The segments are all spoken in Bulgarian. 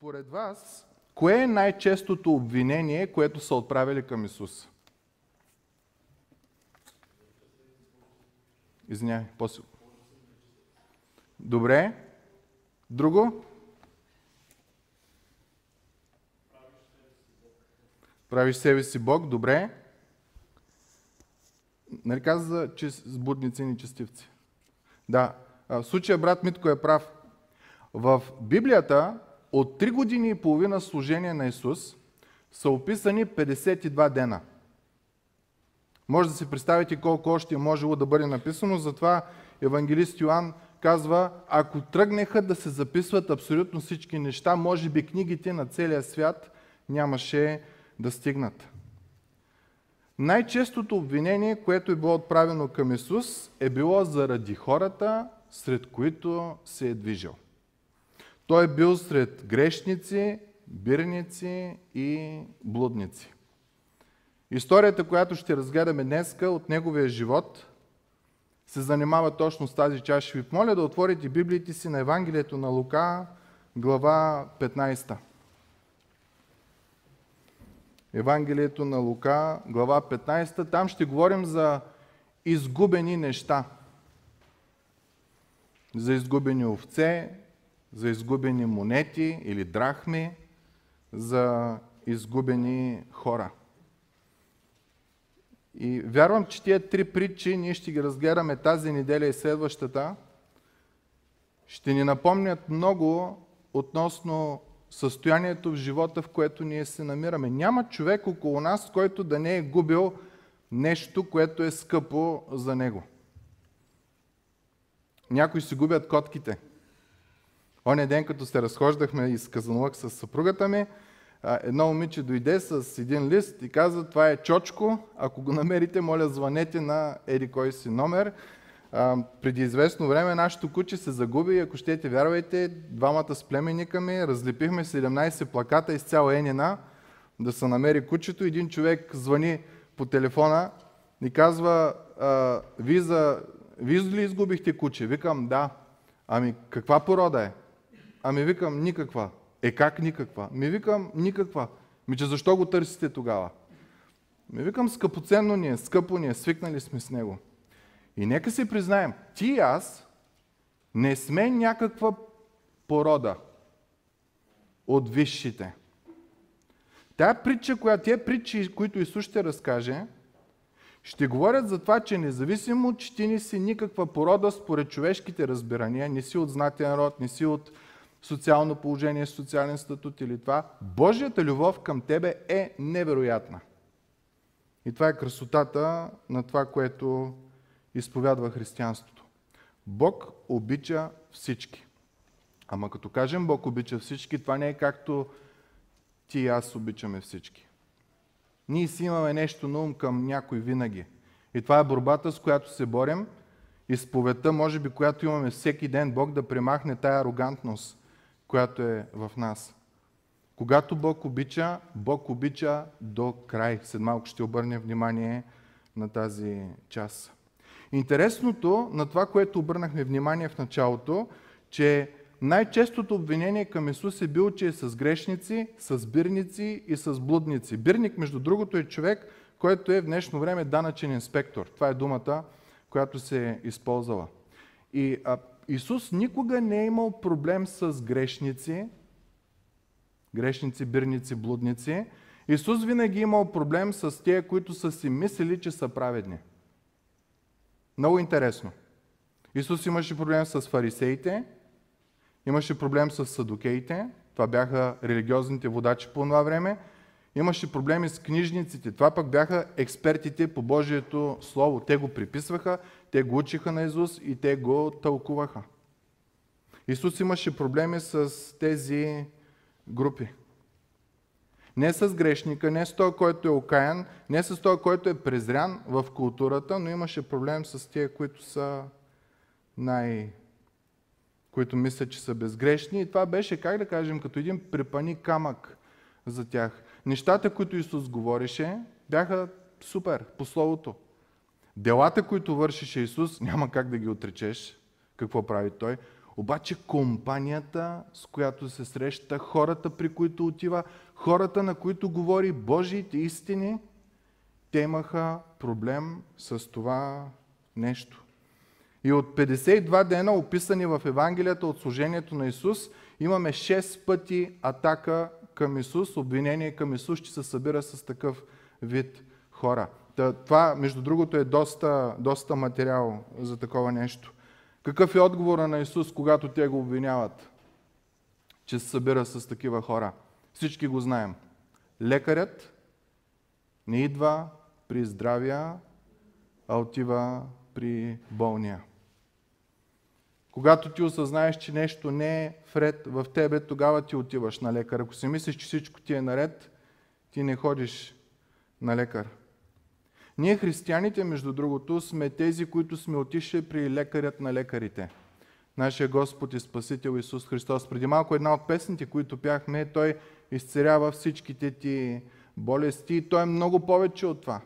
Според вас, кое е най-честото обвинение, което са отправили към Исус? Извинявай, после. Добре. Друго? Правиш себе си Бог, добре. Нали каза, че сбудници и нечестивци? Да. В случая брат Митко е прав. В Библията от 3 години и половина служение на Исус са описани 52 дена. Може да си представите колко още е можело да бъде написано, затова евангелист Йоанн казва, ако тръгнеха да се записват абсолютно всички неща, може би книгите на целия свят нямаше да стигнат. Най-честото обвинение, което е било отправено към Исус, е било заради хората, сред които се е движил. Той е бил сред грешници, бирници и блудници. Историята, която ще разгледаме днеска от неговия живот, се занимава точно с тази част. Ще ви моля да отворите Библиите си на Евангелието на Лука, глава 15. Евангелието на Лука, глава 15. Там ще говорим за изгубени неща. За изгубени овце, за изгубени монети или драхми, за изгубени хора. И вярвам, че тия три притчи ние ще ги разгледаме тази неделя и следващата. Ще ни напомнят много относно състоянието в живота, в което ние се намираме. Няма човек около нас, който да не е губил нещо, което е скъпо за него. Някои си губят котките. Оня ден, като се разхождахме из Казанлък с съпругата ми, едно момиче дойде с един лист и каза, това е Чочко, ако го намерите, моля звънете на еди кой си номер. А, преди известно време нашето куче се загуби и ако щете вярвайте, двамата с племенника ми разлепихме 17 плаката из цяла Енина да се намери кучето. Един човек звъни по телефона и казва, вие, за, вие ли изгубихте куче? Викам, да. Ами каква порода е? Ами викам, никаква. Е как никаква? Ми викам, никаква. Ми че защо го търсите тогава? Ми викам, скъпоценно ни е, скъпо ни е, свикнали сме с него. И нека си признаем, ти и аз не сме някаква порода от висшите. Тая притча, която тия притчи, които Исус ще разкаже, ще говорят за това, че независимо, че ти не си никаква порода според човешките разбирания, не си от знатен род, не си от социално положение, социален статут или това, Божията любов към тебе е невероятна. И това е красотата на това, което изповядва християнството. Бог обича всички. Ама като кажем Бог обича всички, това не е както ти и аз обичаме всички. Ние си имаме нещо на ум към някой винаги. И това е борбата, с която се борим. Изповедта, може би, която имаме всеки ден, Бог да премахне тая арогантност, която е в нас. Когато Бог обича, Бог обича до край. След малко ще обърнем внимание на тази част. Интересното на това, което обърнахме внимание в началото, че най-честото обвинение към Исус е било, че е с грешници, с бирници и с блудници. Бирник, между другото, е човек, който е в днешно време данъчен инспектор. Това е думата, която се е използвала. И а, Исус никога не е имал проблем с грешници, грешници, бирници, блудници. Исус винаги е имал проблем с тия, които са си мислили, че са праведни. Много интересно. Исус имаше проблем с фарисеите, имаше проблем с садокеите, това бяха религиозните водачи по това време, имаше проблеми с книжниците, това пък бяха експертите по Божието Слово. Те го приписваха, те го учиха на Исус и те го тълкуваха. Исус имаше проблеми с тези групи. Не с грешника, не с той, който е окаян, не с той, който е презрян в културата, но имаше проблем с тия, които са най... които мислят, че са безгрешни. И това беше, как да кажем, като един препани камък за тях. Нещата, които Исус говореше, бяха супер по Словото. Делата, които вършеше Исус, няма как да ги отречеш. Какво прави Той? Обаче компанията, с която се среща, хората, при които отива, хората, на които говори Божиите истини, те имаха проблем с това нещо. И от 52 дена, описани в Евангелията от служението на Исус, имаме 6 пъти атака към Исус, обвинение към Исус, че се събира с такъв вид хора. Това, между другото, е доста, доста материал за такова нещо. Какъв е отговора на Исус, когато те го обвиняват, че се събира с такива хора? Всички го знаем. Лекарят не идва при здравия, а отива при болния. Когато ти осъзнаеш, че нещо не е вред в тебе, тогава ти отиваш на лекар. Ако си мислиш, че всичко ти е наред, ти не ходиш на лекар. Ние християните, между другото, сме тези, които сме отишли при лекарят на лекарите. Нашия Господ и Спасител Исус Христос. Преди малко една от песните, които пяхме, Той изцерява всичките ти болести и Той е много повече от това.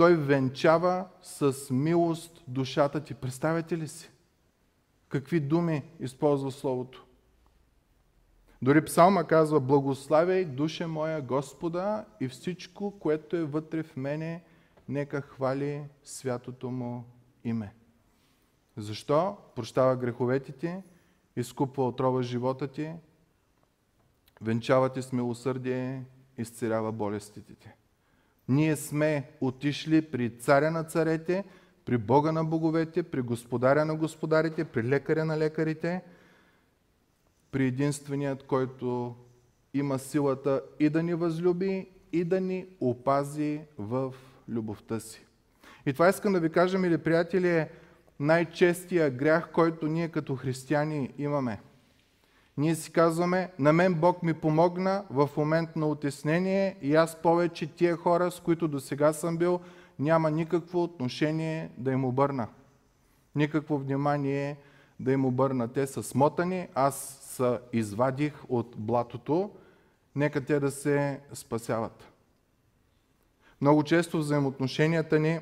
Той венчава с милост душата ти. Представете ли си? Какви думи използва Словото? Дори псалма казва, благославяй душе моя Господа и всичко, което е вътре в мене, нека хвали святото му име. Защо? Прощава греховете ти, изкупва отрова живота ти, венчава ти с милосърдие, изцелява болестите ти. Ние сме отишли при царя на царете, при Бога на боговете, при господаря на господарите, при лекаря на лекарите, при единственият, който има силата и да ни възлюби, и да ни опази в любовта си. И това искам да ви кажа, мили приятели, е най-честия грях, който ние като християни имаме. Ние си казваме, на мен Бог ми помогна в момент на отеснение и аз повече тия хора, с които до сега съм бил, няма никакво отношение да им обърна. Никакво внимание да им обърна. Те са смотани, аз са извадих от блатото, нека те да се спасяват. Много често взаимоотношенията ни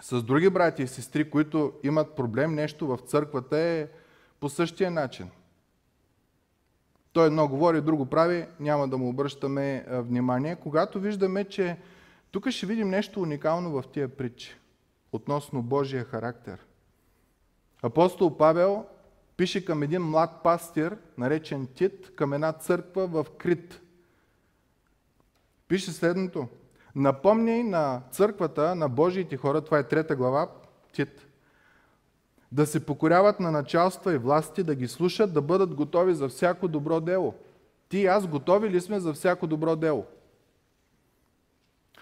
с други брати и сестри, които имат проблем нещо в църквата е по същия начин. Той едно говори, друго прави, няма да му обръщаме внимание. Когато виждаме, че тук ще видим нещо уникално в тия притчи относно Божия характер. Апостол Павел пише към един млад пастир, наречен Тит, към една църква в Крит. Пише следното. Напомняй на църквата, на Божиите хора, това е трета глава, Тит, да се покоряват на началства и власти, да ги слушат, да бъдат готови за всяко добро дело. Ти и аз готови ли сме за всяко добро дело?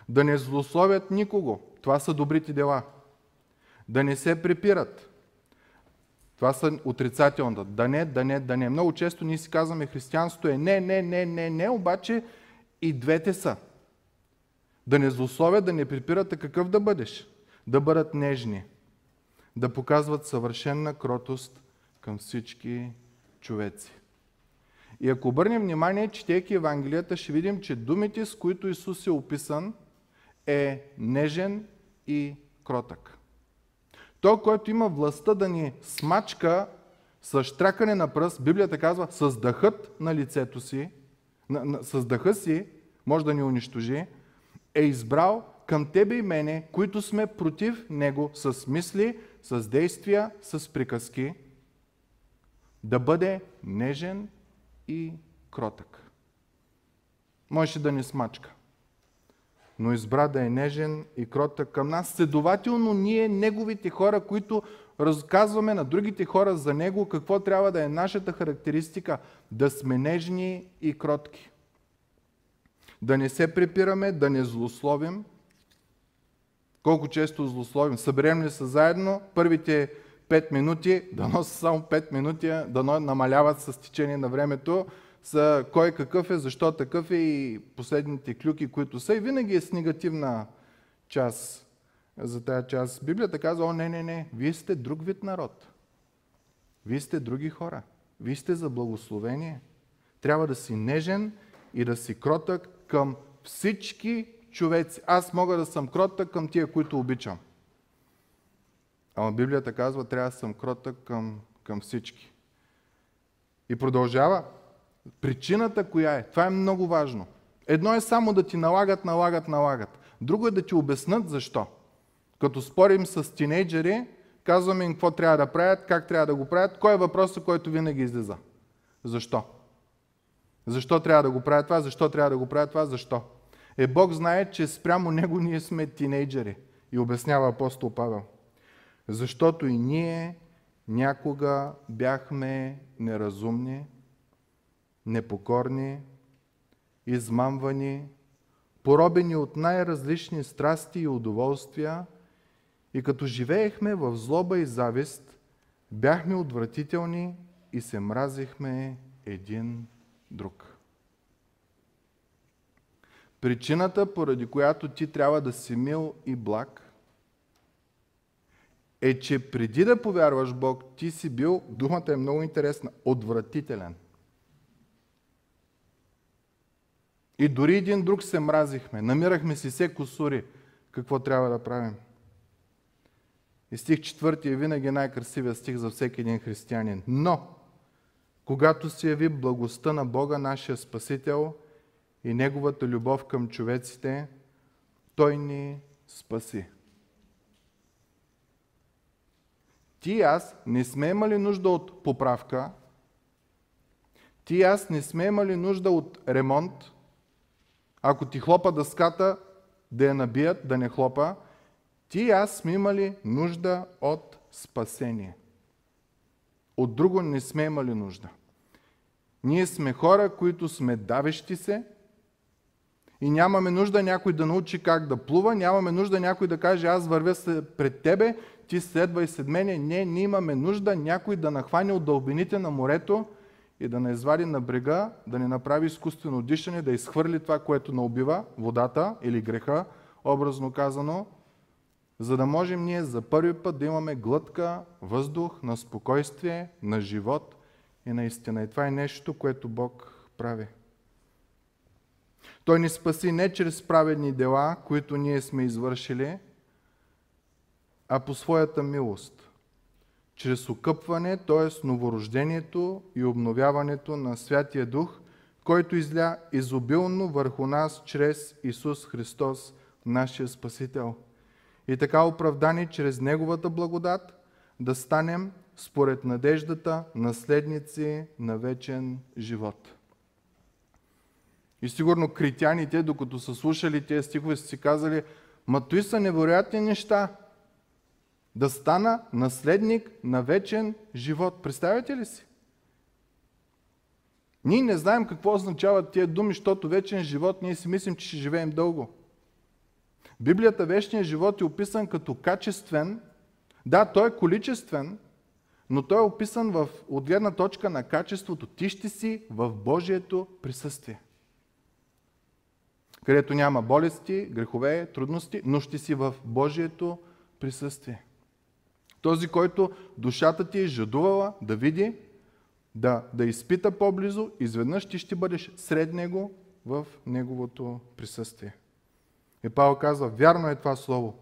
Да не злословят никого. Това са добрите дела. Да не се препират. Това са отрицателната. Да не, да не, да не. Много често ние си казваме християнството е не, не, не, не, не, обаче и двете са. Да не злословят, да не припират, а какъв да бъдеш? Да бъдат нежни да показват съвършенна кротост към всички човеци. И ако обърнем внимание, четейки Евангелията, ще видим, че думите, с които Исус е описан, е нежен и кротък. Той, който има властта да ни смачка с штракане на пръст, Библията казва, с дъхът на лицето си, с дъха си, може да ни унищожи, е избрал към тебе и мене, които сме против Него с мисли, с действия, с приказки, да бъде нежен и кротък. Можеше да ни смачка, но избра да е нежен и кротък към нас. Следователно, ние, неговите хора, които разказваме на другите хора за него, какво трябва да е нашата характеристика, да сме нежни и кротки. Да не се препираме, да не злословим, колко често злословим. Съберем ли се заедно, първите 5 минути, дано са само 5 минути, дано намаляват с течение на времето, са кой какъв е, защо такъв е и последните клюки, които са. И винаги е с негативна част за тази част. Библията казва, о, не, не, не, вие сте друг вид народ. Вие сте други хора. Вие сте за благословение. Трябва да си нежен и да си кротък към всички човеци. Аз мога да съм кротък към тия, които обичам. Ама Библията казва, трябва да съм кротък към към всички. И продължава. Причината коя е? Това е много важно. Едно е само да ти налагат, налагат, налагат. Друго е да ти обяснат защо. Като спорим с тинейджери, казваме им какво трябва да правят, как трябва да го правят, кой е въпросът, който винаги излиза. Защо? Защо трябва да го правят това? Защо трябва да го правят това? Защо? Е, Бог знае, че спрямо Него ние сме тинейджери. И обяснява апостол Павел. Защото и ние някога бяхме неразумни, непокорни, измамвани, поробени от най-различни страсти и удоволствия, и като живеехме в злоба и завист, бяхме отвратителни и се мразихме един друг. Причината, поради която ти трябва да си мил и благ, е, че преди да повярваш Бог, ти си бил, думата е много интересна, отвратителен. И дори един друг се мразихме, намирахме си се косури. Какво трябва да правим? И стих четвърти е винаги най-красивия стих за всеки един християнин. Но, когато се яви благостта на Бога, нашия Спасител, и Неговата любов към човеците, Той ни спаси. Ти и аз не сме имали нужда от поправка, ти и аз не сме имали нужда от ремонт, ако ти хлопа дъската, да я набият, да не хлопа, ти и аз сме имали нужда от спасение. От друго не сме имали нужда. Ние сме хора, които сме давещи се и нямаме нужда някой да научи как да плува, нямаме нужда някой да каже аз вървя пред тебе, ти следвай след мене. Не, ние имаме нужда някой да нахване от дълбините на морето и да не извади на брега, да не направи изкуствено дишане, да изхвърли това, което не убива, водата или греха, образно казано, за да можем ние за първи път да имаме глътка, въздух на спокойствие, на живот и на истина. И това е нещо, което Бог прави. Той ни спаси не чрез праведни дела, които ние сме извършили, а по своята милост. Чрез окъпване, т.е. новорождението и обновяването на Святия Дух, който изля изобилно върху нас чрез Исус Христос, нашия Спасител. И така оправдани чрез Неговата благодат, да станем според надеждата наследници на вечен живот. И сигурно критяните, докато са слушали тези стихове, са си казали, ма той са невероятни неща. Да стана наследник на вечен живот. Представяте ли си? Ние не знаем какво означават тия думи, защото вечен живот, ние си мислим, че ще живеем дълго. Библията вечният живот е описан като качествен. Да, той е количествен, но той е описан в, от гледна точка на качеството. Ти ще си в Божието присъствие където няма болести, грехове, трудности, но ще си в Божието присъствие. Този, който душата ти е жадувала да види, да, да изпита по-близо, изведнъж ти ще бъдеш сред него в неговото присъствие. И Павел казва, вярно е това слово.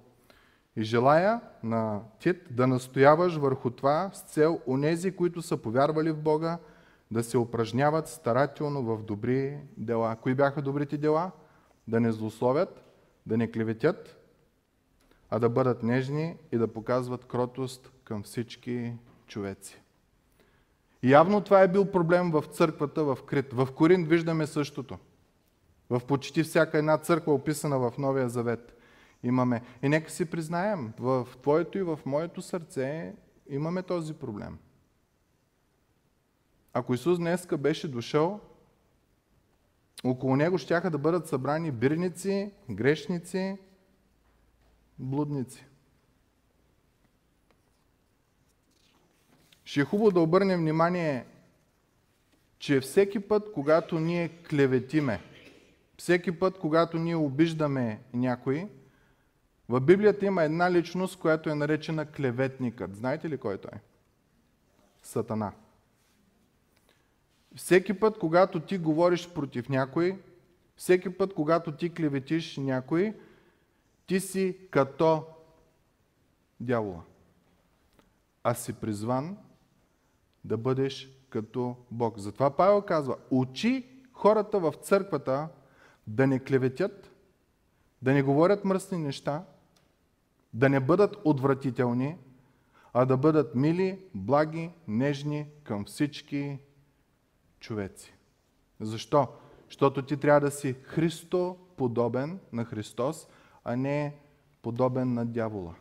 И желая на Тит да настояваш върху това с цел онези, които са повярвали в Бога, да се упражняват старателно в добри дела. Кои бяха добрите дела? Да не злословят, да не клеветят, а да бъдат нежни и да показват кротост към всички човеци. Явно това е бил проблем в църквата в Крит. В Корин виждаме същото. В почти всяка една църква, описана в Новия Завет, имаме. И нека си признаем, в твоето и в моето сърце имаме този проблем. Ако Исус днеска беше дошъл, около него щяха да бъдат събрани бирници, грешници, блудници. Ще е хубаво да обърнем внимание, че всеки път, когато ние клеветиме, всеки път, когато ние обиждаме някой, в Библията има една личност, която е наречена клеветникът. Знаете ли кой той е? Сатана. Всеки път, когато ти говориш против някой, всеки път, когато ти клеветиш някой, ти си като дявола. А си призван да бъдеш като Бог. Затова Павел казва, учи хората в църквата да не клеветят, да не говорят мръсни неща, да не бъдат отвратителни, а да бъдат мили, благи, нежни към всички човеци. Защо? Защото ти трябва да си Христо подобен на Христос, а не подобен на дявола.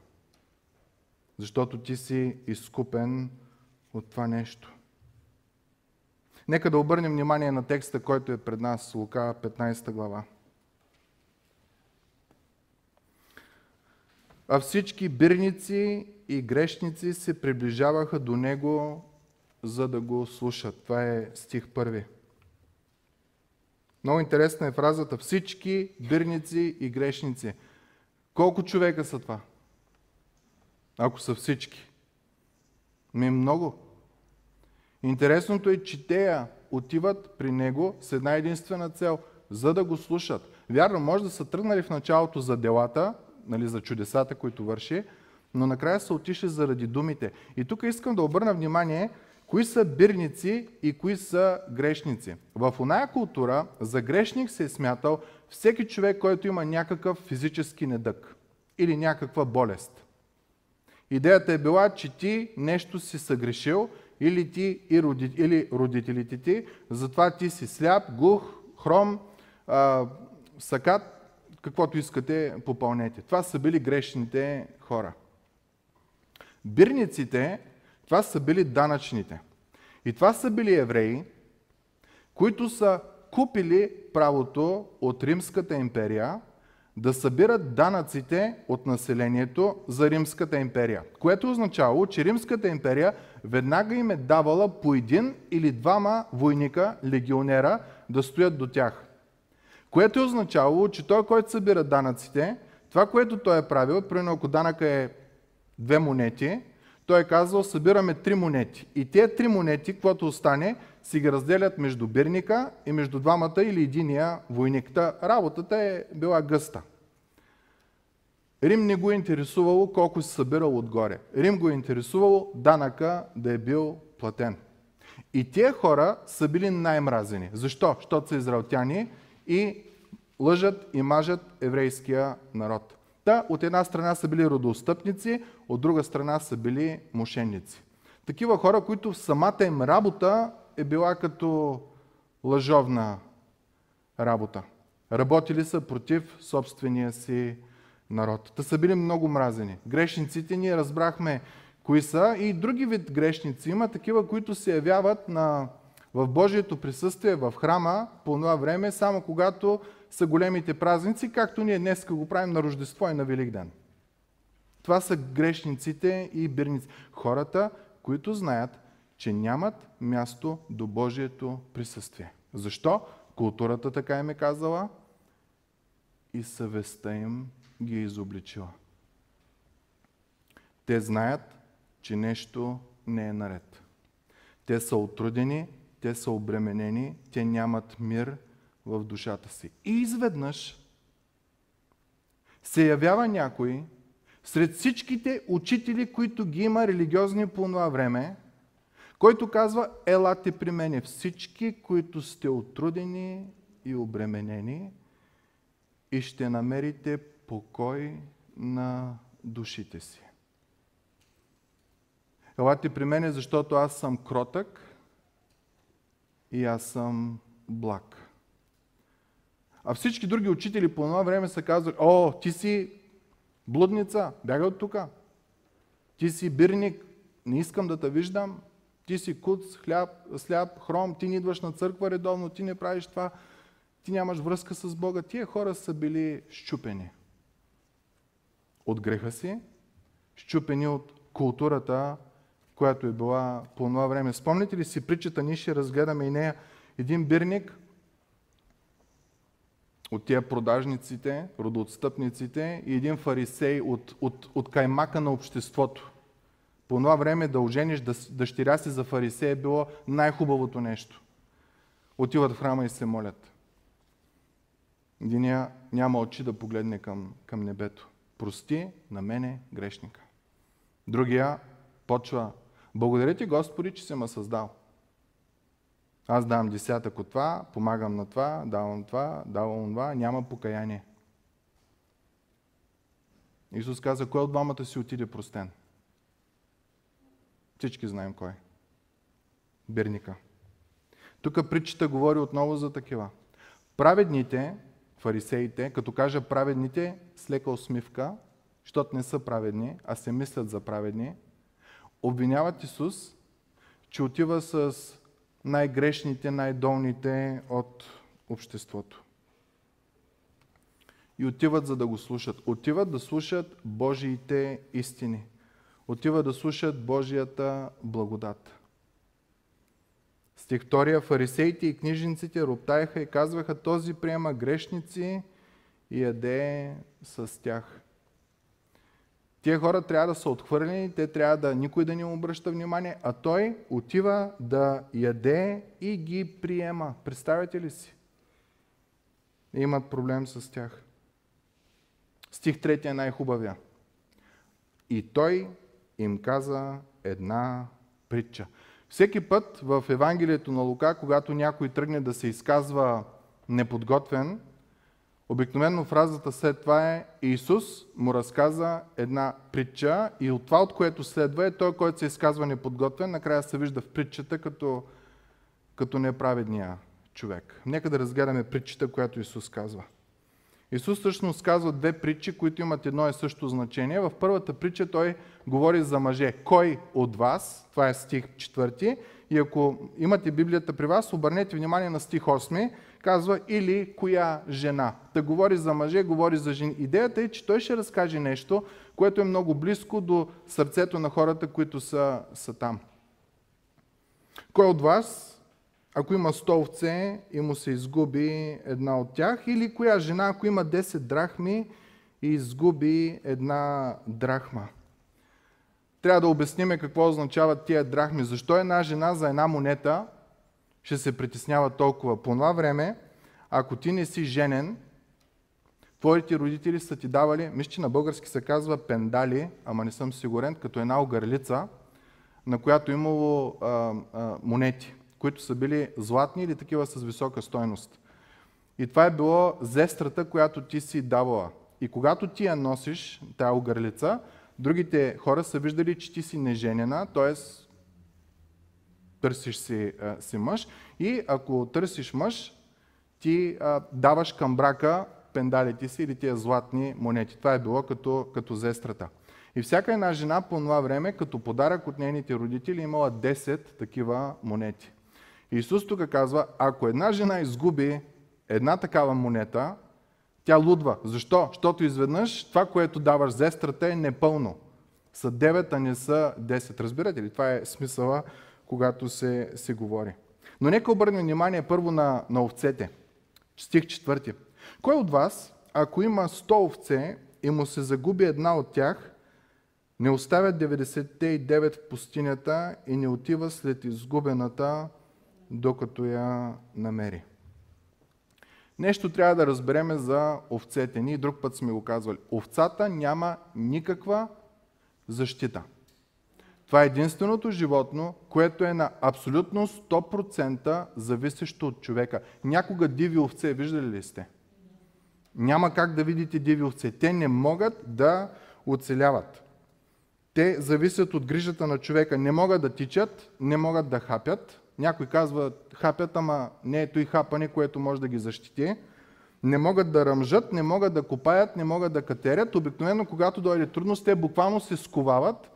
Защото ти си изкупен от това нещо. Нека да обърнем внимание на текста, който е пред нас, Лука 15 глава. А всички бирници и грешници се приближаваха до него, за да го слушат. Това е стих първи. Много интересна е фразата всички бирници и грешници. Колко човека са това? Ако са всички. Ми много. Интересното е, че те отиват при него с една единствена цел, за да го слушат. Вярно, може да са тръгнали в началото за делата, нали, за чудесата, които върши, но накрая са отишли заради думите. И тук искам да обърна внимание, кои са бирници и кои са грешници. В оная култура за грешник се е смятал всеки човек, който има някакъв физически недък или някаква болест. Идеята е била, че ти нещо си съгрешил или ти и роди, или родителите ти, затова ти си сляп, глух, хром, а, сакат, каквото искате, попълнете. Това са били грешните хора. Бирниците, това са били данъчните. И това са били евреи, които са купили правото от Римската империя да събират данъците от населението за Римската империя. Което означало, че Римската империя веднага им е давала по един или двама войника, легионера, да стоят до тях. Което означало, че той, който събира данъците, това, което той е правил, примерно ако данъка е две монети, той е казал, събираме три монети. И тези три монети, каквото остане, си ги разделят между бирника и между двамата или единия войник. Та работата е била гъста. Рим не го е интересувало колко си събирал отгоре. Рим го е интересувало данъка да е бил платен. И тия хора са били най-мразени. Защо? Защото са израелтяни и лъжат и мажат еврейския народ. Та, от една страна са били родоостъпници, от друга страна са били мошенници. Такива хора, които самата им работа е била като лъжовна работа. Работили са против собствения си народ. Та са били много мразени. Грешниците ние разбрахме кои са и други вид грешници има, такива, които се явяват на, в Божието присъствие в храма по това време, само когато са големите празници, както ние днес го правим на Рождество и на Великден. Това са грешниците и бирници. Хората, които знаят, че нямат място до Божието присъствие. Защо? Културата така им е казала и съвестта им ги е изобличила. Те знаят, че нещо не е наред. Те са отрудени, те са обременени, те нямат мир в душата си. И изведнъж се явява някой сред всичките учители, които ги има религиозни по това време, който казва, елате при мене всички, които сте отрудени и обременени и ще намерите покой на душите си. Елате при мене, защото аз съм кротък и аз съм благ. А всички други учители по това време са казвали, о, ти си блудница, бягай от тук. Ти си бирник, не искам да те виждам. Ти си куц, хляб, сляп, хром, ти не идваш на църква редовно, ти не правиш това, ти нямаш връзка с Бога. Тия хора са били щупени от греха си, щупени от културата, която е била по това време. Спомните ли си притчата, ние ще разгледаме и нея. Един бирник от тия продажниците, родоотстъпниците и един фарисей от, от, от каймака на обществото. По това време да ожениш дъщеря си за фарисей е било най-хубавото нещо. Отиват в храма и се молят. Единия няма очи да погледне към, към небето. Прости на мене грешника. Другия почва Благодаря ти, Господи, че си ме създал. Аз давам десятък от това, помагам на това, давам това, давам това, няма покаяние. Исус каза, кой от двамата си отиде простен? Всички знаем кой. Берника. Тук притчата говори отново за такива. Праведните, фарисеите, като кажа праведните, с лека усмивка, защото не са праведни, а се мислят за праведни, обвиняват Исус, че отива с най-грешните, най-долните от обществото. И отиват за да го слушат. Отиват да слушат Божиите истини. Отиват да слушат Божията благодат. Стих 2. Фарисеите и книжниците роптаеха и казваха, този приема грешници и яде с тях. Тия хора трябва да са отхвърлени, те трябва да никой да не обръща внимание, а той отива да яде и ги приема. Представете ли си? Имат проблем с тях. Стих 3 е най-хубавия. И той им каза една притча. Всеки път в Евангелието на Лука, когато някой тръгне да се изказва неподготвен, обикновено фразата след това е Исус му разказа една притча и от това, от което следва е той, който се изказва неподготвен, накрая се вижда в притчата като, като неправедния човек. Нека да разгледаме притчата, която Исус казва. Исус всъщност казва две притчи, които имат едно и също значение. В първата притча той говори за мъже. Кой от вас, това е стих 4, и ако имате Библията при вас, обърнете внимание на стих 8, казва или коя жена. Да говори за мъже, говори за жени. Идеята е, че той ще разкаже нещо, което е много близко до сърцето на хората, които са, са там. Кой от вас ако има 100 овце и му се изгуби една от тях, или коя жена, ако има 10 драхми и изгуби една драхма. Трябва да обясним какво означават тия драхми. Защо една жена за една монета ще се притеснява толкова? По това време, ако ти не си женен, твоите родители са ти давали, мисля, че на български се казва пендали, ама не съм сигурен, като една огърлица, на която имало а, а, монети които са били златни или такива с висока стойност. И това е било зестрата, която ти си давала. И когато ти я носиш, тая огърлица, другите хора са виждали, че ти си неженена, т.е. търсиш си, си мъж. И ако търсиш мъж, ти а, даваш към брака пендалите си или тия златни монети. Това е било като, като зестрата. И всяка една жена по това време, като подарък от нейните родители, имала 10 такива монети. Исус тук казва, ако една жена изгуби една такава монета, тя лудва. Защо? Защото изведнъж това, което даваш зестрата е непълно. Са 9, а не са 10. Разбирате ли? Това е смисъла, когато се, говори. Но нека обърнем внимание първо на, на овцете. Стих четвърти. Кой от вас, ако има 100 овце и му се загуби една от тях, не оставя 99 в пустинята и не отива след изгубената докато я намери. Нещо трябва да разбереме за овцете. Ние друг път сме го казвали. Овцата няма никаква защита. Това е единственото животно, което е на абсолютно 100% зависещо от човека. Някога диви овце, виждали ли сте? Няма как да видите диви овце. Те не могат да оцеляват. Те зависят от грижата на човека. Не могат да тичат, не могат да хапят, някой казва, хапят, ама не е и хапане, което може да ги защити. Не могат да ръмжат, не могат да копаят, не могат да катерят. Обикновено, когато дойде трудност, те буквално се сковават.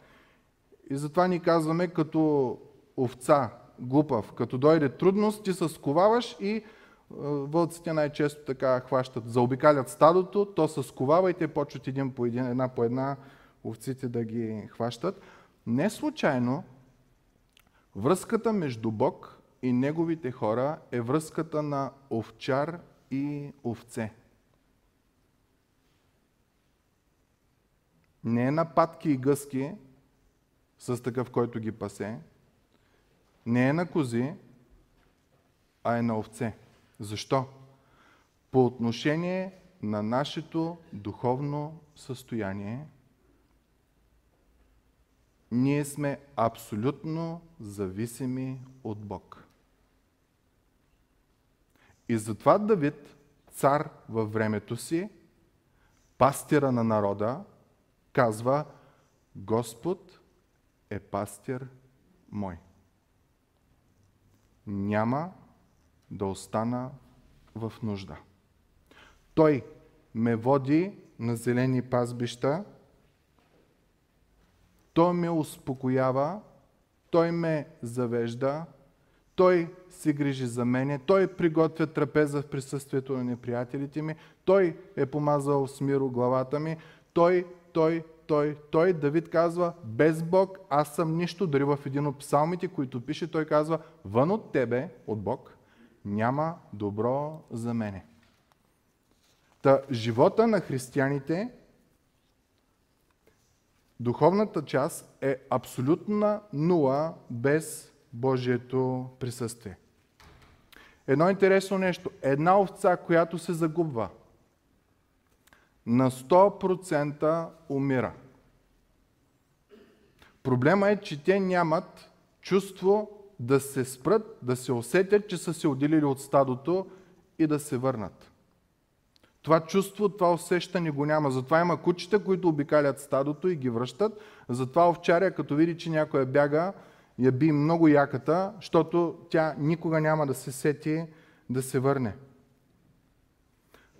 И затова ни казваме като овца, глупав. Като дойде трудност, ти се сковаваш и е, вълците най-често така хващат. Заобикалят стадото, то се сковава и те почват един по един, една по една овците да ги хващат. Не случайно Връзката между Бог и Неговите хора е връзката на овчар и овце. Не е на и гъски, с такъв, който ги пасе. Не е на кози, а е на овце. Защо? По отношение на нашето духовно състояние, ние сме абсолютно зависими от Бог. И затова Давид, цар във времето си, пастира на народа, казва Господ е пастир мой. Няма да остана в нужда. Той ме води на зелени пазбища, той ме успокоява, той ме завежда, той се грижи за мене, той приготвя трапеза в присъствието на неприятелите ми, той е помазал с миро главата ми, той, той, той, той, Давид казва, без Бог аз съм нищо, дори в един от псалмите, които пише, той казва, вън от тебе, от Бог, няма добро за мене. Та, живота на християните, духовната част е абсолютна нула без Божието присъствие. Едно интересно нещо. Една овца, която се загубва, на 100% умира. Проблема е, че те нямат чувство да се спрат, да се усетят, че са се отделили от стадото и да се върнат. Това чувство, това усещане го няма. Затова има кучета, които обикалят стадото и ги връщат. Затова овчаря, като види, че някоя бяга, я би много яката, защото тя никога няма да се сети да се върне.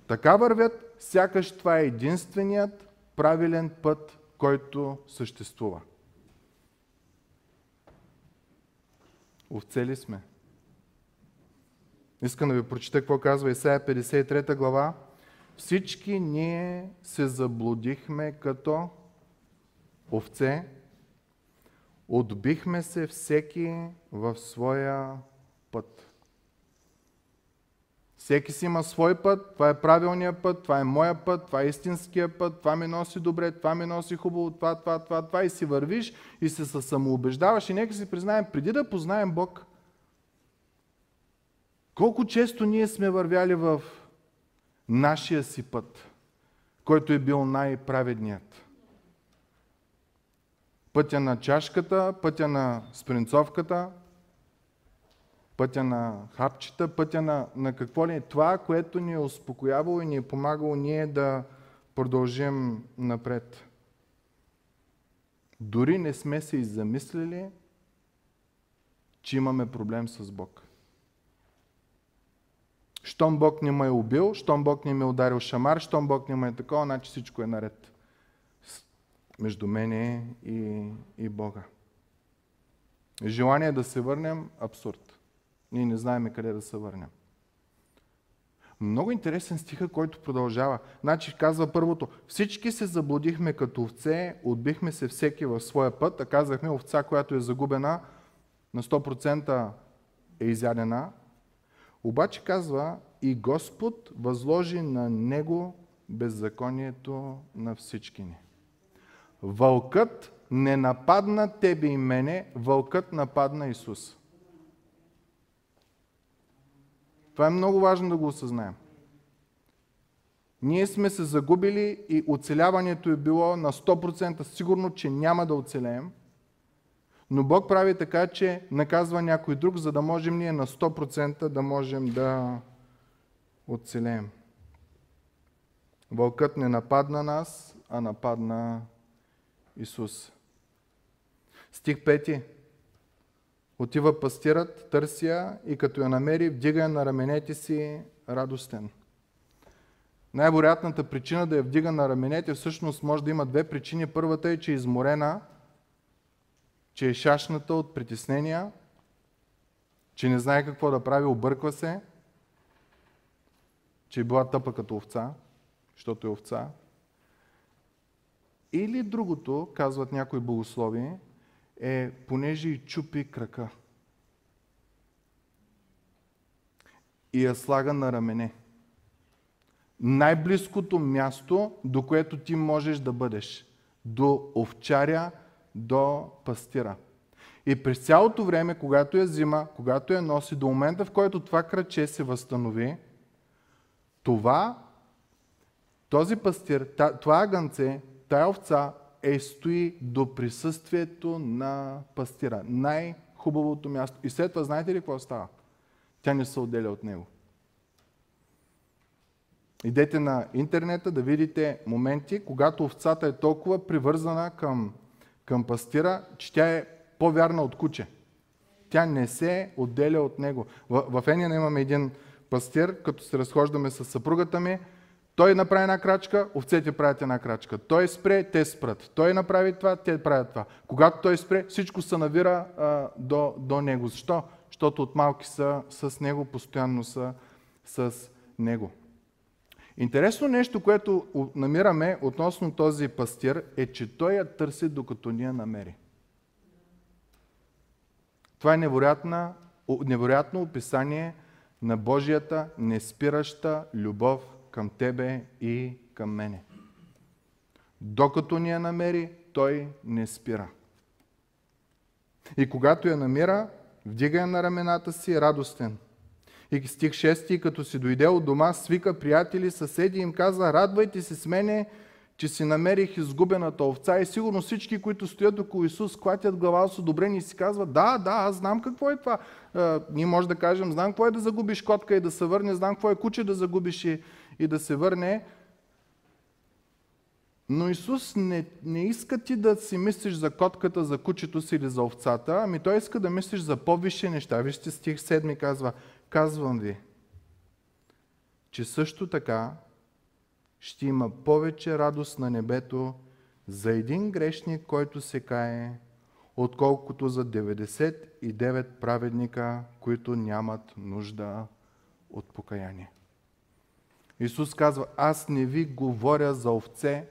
Така вървят, сякаш това е единственият правилен път, който съществува. Овце ли сме? Искам да ви прочита какво казва Исаия 53 глава. Всички ние се заблудихме като овце, отбихме се всеки в своя път. Всеки си има свой път, това е правилният път, това е моя път, това е истинския път, това ми носи добре, това ми носи хубаво, това, това, това, това и си вървиш и се самоубеждаваш и нека си признаем, преди да познаем Бог, колко често ние сме вървяли в нашия си път, който е бил най-праведният. Пътя на чашката, пътя на спринцовката, пътя на хапчета, пътя на, на какво ли е. Това, което ни е успокоявало и ни е помагало ние да продължим напред. Дори не сме се и замислили, че имаме проблем с Бог. Щом Бог не ме е убил, щом Бог не ме е ударил шамар, щом Бог не ме е такова, значи всичко е наред между мене и, и Бога. Желание да се върнем – абсурд. Ние не знаем къде да се върнем. Много интересен стиха, който продължава. Значи казва първото, всички се заблудихме като овце, отбихме се всеки в своя път, а казахме овца, която е загубена, на 100% е изядена, обаче казва, и Господ възложи на него беззаконието на всички ни. Вълкът не нападна тебе и мене, вълкът нападна Исус. Това е много важно да го осъзнаем. Ние сме се загубили и оцеляването е било на 100% сигурно, че няма да оцелеем. Но Бог прави така, че наказва някой друг, за да можем ние на 100% да можем да оцелеем. Вълкът не нападна нас, а нападна Исус. Стих 5. Отива пастират, търся и като я намери, вдига на раменете си радостен. Най-вероятната причина да я вдига на раменете всъщност може да има две причини. Първата е, че е изморена, че е шашната от притеснения, че не знае какво да прави, обърква се, че е била тъпа като овца, защото е овца. Или другото, казват някои богослови, е понеже и чупи крака. И я слага на рамене. Най-близкото място, до което ти можеш да бъдеш. До овчаря, до пастира. И през цялото време, когато я взима, когато я носи, до момента, в който това кръче се възстанови, това, този пастир, това агънце, тая овца е стои до присъствието на пастира. Най-хубавото място. И след това знаете ли какво става? Тя не се отделя от него. Идете на интернета да видите моменти, когато овцата е толкова привързана към, към пастира, че тя е по-вярна от куче. Тя не се отделя от него. В, в Енина имаме един пастир, като се разхождаме с съпругата ми, той направи една крачка, овцете правят една крачка. Той спре, те спрат. Той направи това, те правят това. Когато той спре, всичко се навира а, до, до него. Защо? Защото от малки са с него, постоянно са с него. Интересно нещо, което намираме относно този пастир, е, че той я търси докато ни я намери. Това е невероятно описание на Божията неспираща любов към тебе и към мене. Докато ни я намери, той не спира. И когато я намира, вдига я на рамената си радостен. И стих 6, като си дойде от дома, свика приятели, съседи и им каза, радвайте се с мене, че си намерих изгубената овца и сигурно всички, които стоят около Исус, клатят глава с одобрение и си казват, да, да, аз знам какво е това. А, ние може да кажем, знам какво е да загубиш котка и да се върне, знам какво е куче да загубиш и, и да се върне. Но Исус не, не иска ти да си мислиш за котката, за кучето си или за овцата, ами Той иска да мислиш за по-висши неща. Вижте стих 7 казва, казвам ви, че също така ще има повече радост на небето за един грешник, който се кае, отколкото за 99 праведника, които нямат нужда от покаяние. Исус казва, аз не ви говоря за овце,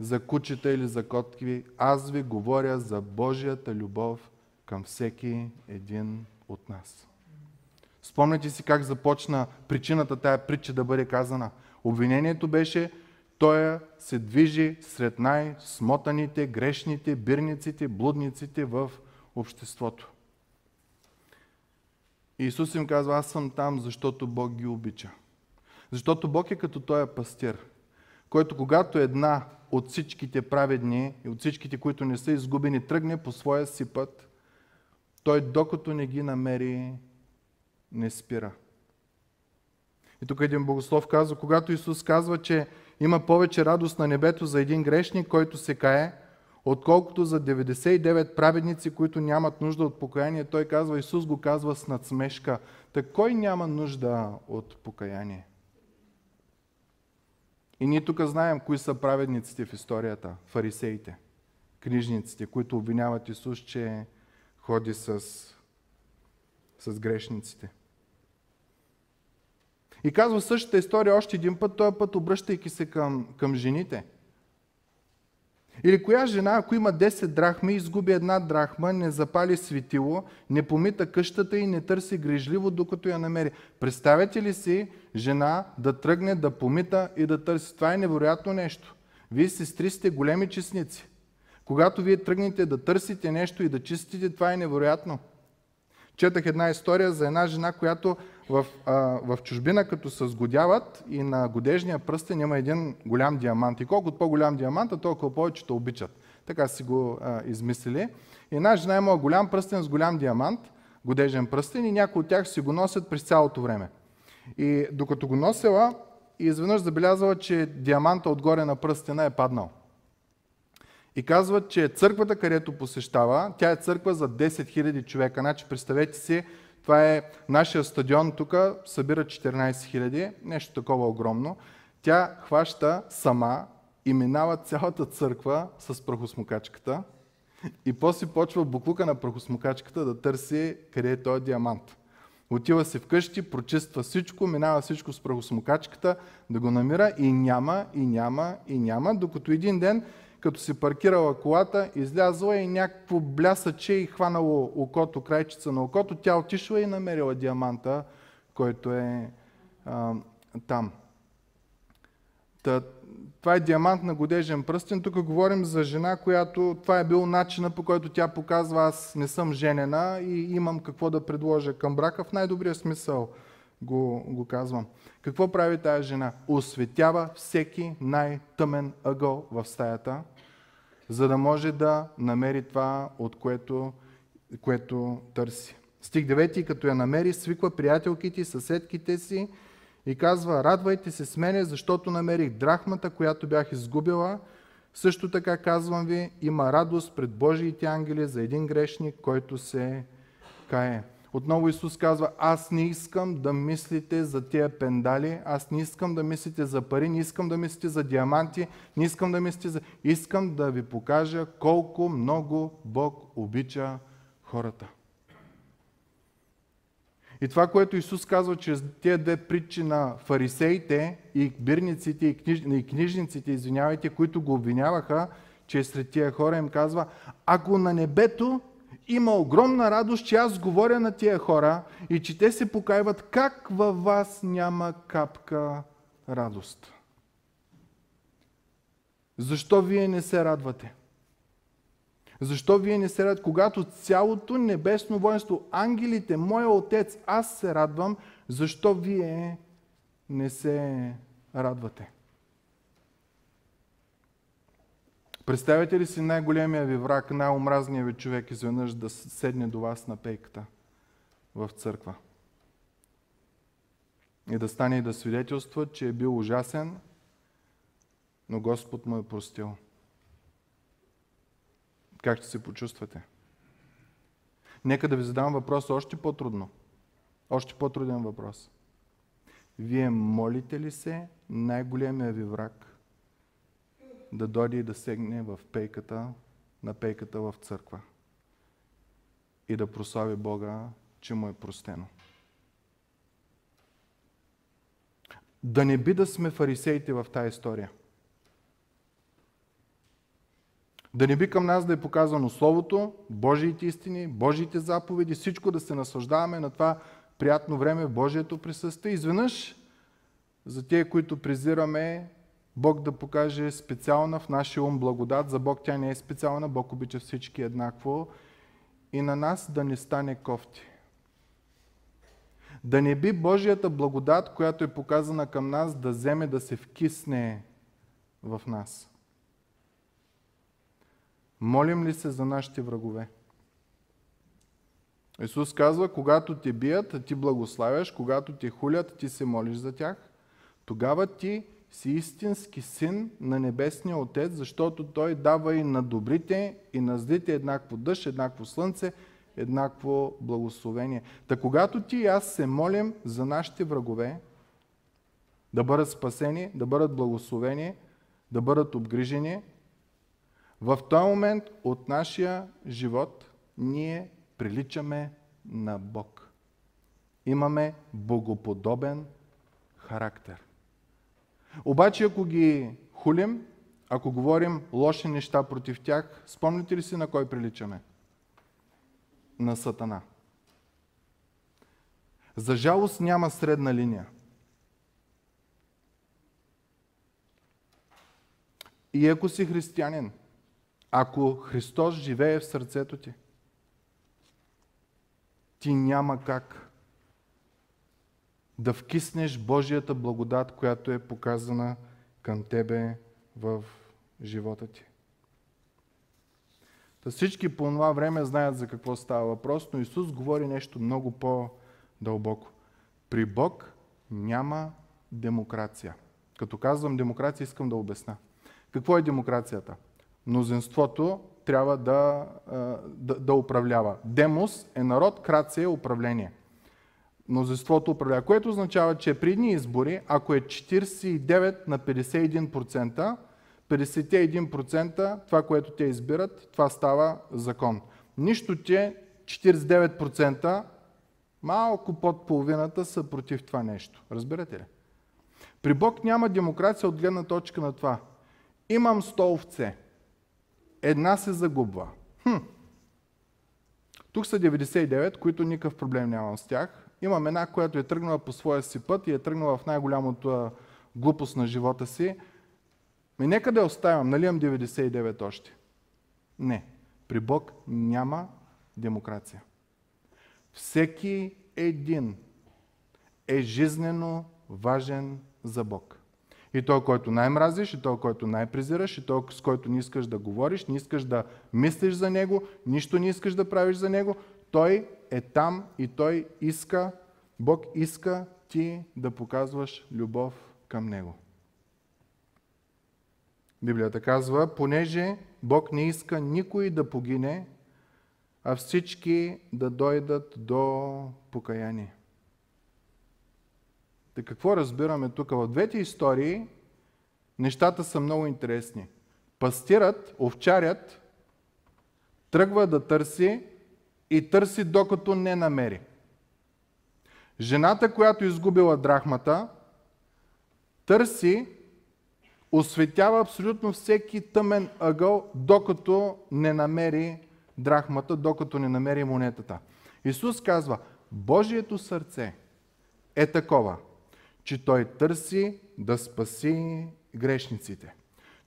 за кучета или за котки, аз ви говоря за Божията любов към всеки един от нас. Спомняте си как започна причината тая притча да бъде казана – Обвинението беше, той се движи сред най-смотаните, грешните, бирниците, блудниците в обществото. И Исус им казва, аз съм там, защото Бог ги обича. Защото Бог е като той е пастир, който когато една от всичките праведни и от всичките, които не са изгубени, тръгне по своя си път, той докато не ги намери, не спира. И тук един богослов казва, когато Исус казва, че има повече радост на небето за един грешник, който се кае, отколкото за 99 праведници, които нямат нужда от покаяние. Той казва, Исус го казва с надсмешка. Так кой няма нужда от покаяние? И ние тук знаем кои са праведниците в историята. Фарисеите, книжниците, които обвиняват Исус, че ходи с, с грешниците. И казва същата история още един път, този път обръщайки се към, към жените. Или коя жена, ако има 10 драхми, изгуби една драхма, не запали светило, не помита къщата и не търси грижливо, докато я намери. Представете ли си жена да тръгне да помита и да търси? Това е невероятно нещо. Вие сестри сте големи честници. Когато вие тръгнете да търсите нещо и да чистите, това е невероятно. Четах една история за една жена, която в, а, в чужбина, като се сгодяват и на годежния пръстен има един голям диамант. И колкото по-голям диамант, толкова повече те обичат. Така си го а, измислили. И една жена има голям пръстен с голям диамант, годежен пръстен и някои от тях си го носят през цялото време. И докато го носила, изведнъж забелязала, че диаманта отгоре на пръстена е паднал. И казват, че църквата, където посещава, тя е църква за 10 000 човека. Значи, представете си, това е нашия стадион тук, събира 14 000, нещо такова огромно. Тя хваща сама и минава цялата църква с прахосмокачката и после почва буклука на прахосмокачката да търси къде е този диамант. Отива си вкъщи, прочиства всичко, минава всичко с прахосмокачката, да го намира и няма, и няма, и няма, докато един ден като си паркирала колата, излязла и някакво блясъче и хванало окото, крайчица на окото, тя отишла и намерила диаманта, който е а, там. Та, това е диамант на годежен пръстен. Тук говорим за жена, която това е бил начина по който тя показва аз не съм женена и имам какво да предложа към брака. В най-добрия смисъл го, го казвам. Какво прави тази жена? Осветява всеки най-тъмен ъгъл в стаята за да може да намери това, от което, което търси. Стих 9, като я намери, свиква приятелките и съседките си и казва, радвайте се с мене, защото намерих драхмата, която бях изгубила. Също така казвам ви, има радост пред Божиите ангели за един грешник, който се кае. Отново Исус казва, аз не искам да мислите за тия пендали, аз не искам да мислите за пари, не искам да мислите за диаманти, не искам да мислите за... Искам да ви покажа колко много Бог обича хората. И това, което Исус казва чрез тези две притчи на фарисеите и бирниците и, книж... и книжниците, извинявайте, които го обвиняваха, че сред тия хора им казва, ако на небето има огромна радост, че аз говоря на тия хора и че те се покайват, как във вас няма капка радост? Защо вие не се радвате? Защо вие не се радвате? Когато цялото небесно воинство, ангелите, моя отец, аз се радвам, защо вие не се радвате? Представете ли си най-големия ви враг, най-омразния ви човек изведнъж да седне до вас на пейката в църква? И да стане и да свидетелства, че е бил ужасен, но Господ му е простил. Как ще се почувствате? Нека да ви задам въпрос още по-трудно. Още по-труден въпрос. Вие молите ли се най-големия ви враг да дойде и да сегне в пейката, на пейката в църква и да прослави Бога, че му е простено. Да не би да сме фарисеите в тази история. Да не би към нас да е показано Словото, Божиите истини, Божиите заповеди, всичко да се наслаждаваме на това приятно време в Божието присъствие. Изведнъж, за тези, които презираме Бог да покаже специална в нашия ум благодат. За Бог тя не е специална, Бог обича всички еднакво. И на нас да не стане кофти. Да не би Божията благодат, която е показана към нас, да вземе да се вкисне в нас. Молим ли се за нашите врагове? Исус казва, когато те бият, ти благославяш, когато те хулят, ти се молиш за тях. Тогава ти си истински син на Небесния Отец, защото Той дава и на добрите, и на злите еднакво дъжд, еднакво слънце, еднакво благословение. Та когато ти и аз се молим за нашите врагове, да бъдат спасени, да бъдат благословени, да бъдат обгрижени, в този момент от нашия живот ние приличаме на Бог. Имаме богоподобен характер. Обаче, ако ги хулим, ако говорим лоши неща против тях, спомните ли си на кой приличаме? На Сатана. За жалост няма средна линия. И ако си християнин, ако Христос живее в сърцето ти, ти няма как да вкиснеш Божията благодат, която е показана към тебе в живота ти. Та всички по това време знаят за какво става въпрос, но Исус говори нещо много по-дълбоко. При Бог няма демокрация. Като казвам демокрация, искам да обясна. Какво е демокрацията? Мнозинството трябва да, да, да управлява. Демос е народ, крация е управление мнозинството управлява, което означава, че при едни избори, ако е 49 на 51%, 51% това, което те избират, това става закон. Нищо, че 49%, малко под половината са против това нещо. Разбирате ли? При Бог няма демокрация от гледна точка на това. Имам 100 овце. Една се загубва. Хм. Тук са 99, които никакъв проблем нямам с тях. Имам една, която е тръгнала по своя си път и е тръгнала в най-голямото глупост на живота си. Ми нека да я оставям, нали имам 99 още? Не. При Бог няма демокрация. Всеки един е жизнено важен за Бог. И той, който най-мразиш, и той, който най-презираш, и той, с който не искаш да говориш, не искаш да мислиш за него, нищо не искаш да правиш за него, той е там и той иска, Бог иска ти да показваш любов към него. Библията казва, понеже Бог не иска никой да погине, а всички да дойдат до покаяние. Та какво разбираме тук? В двете истории нещата са много интересни. Пастират, овчарят, тръгва да търси и търси докато не намери. Жената, която изгубила драхмата, търси, осветява абсолютно всеки тъмен ъгъл, докато не намери драхмата, докато не намери монетата. Исус казва, Божието сърце е такова, че Той търси да спаси грешниците.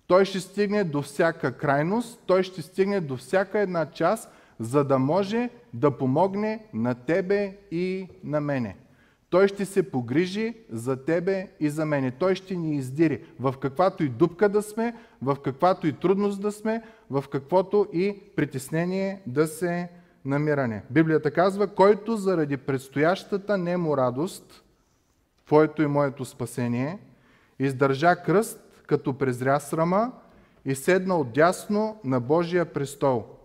Той ще стигне до всяка крайност, Той ще стигне до всяка една част, за да може да помогне на тебе и на мене. Той ще се погрижи за тебе и за мене. Той ще ни издири в каквато и дупка да сме, в каквато и трудност да сме, в каквото и притеснение да се намиране. Библията казва, който заради предстоящата немо радост, твоето и моето спасение, издържа кръст, като презря срама и седна отдясно на Божия престол –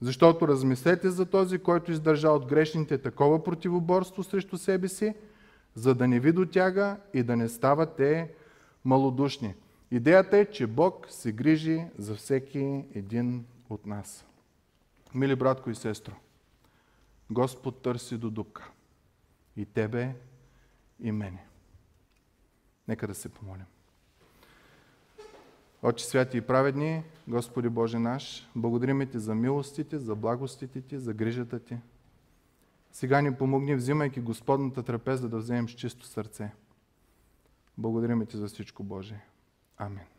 защото размислете за този, който издържа от грешните такова противоборство срещу себе си, за да не ви дотяга и да не ставате малодушни. Идеята е, че Бог се грижи за всеки един от нас. Мили братко и сестро, Господ търси до дупка. И тебе, и мене. Нека да се помолим. Отче святи и праведни, Господи Боже наш, благодарим Ти за милостите, за благостите Ти, за грижата Ти. Сега ни помогни, взимайки Господната трапеза, да вземем с чисто сърце. Благодарим Ти за всичко, Боже. Амин.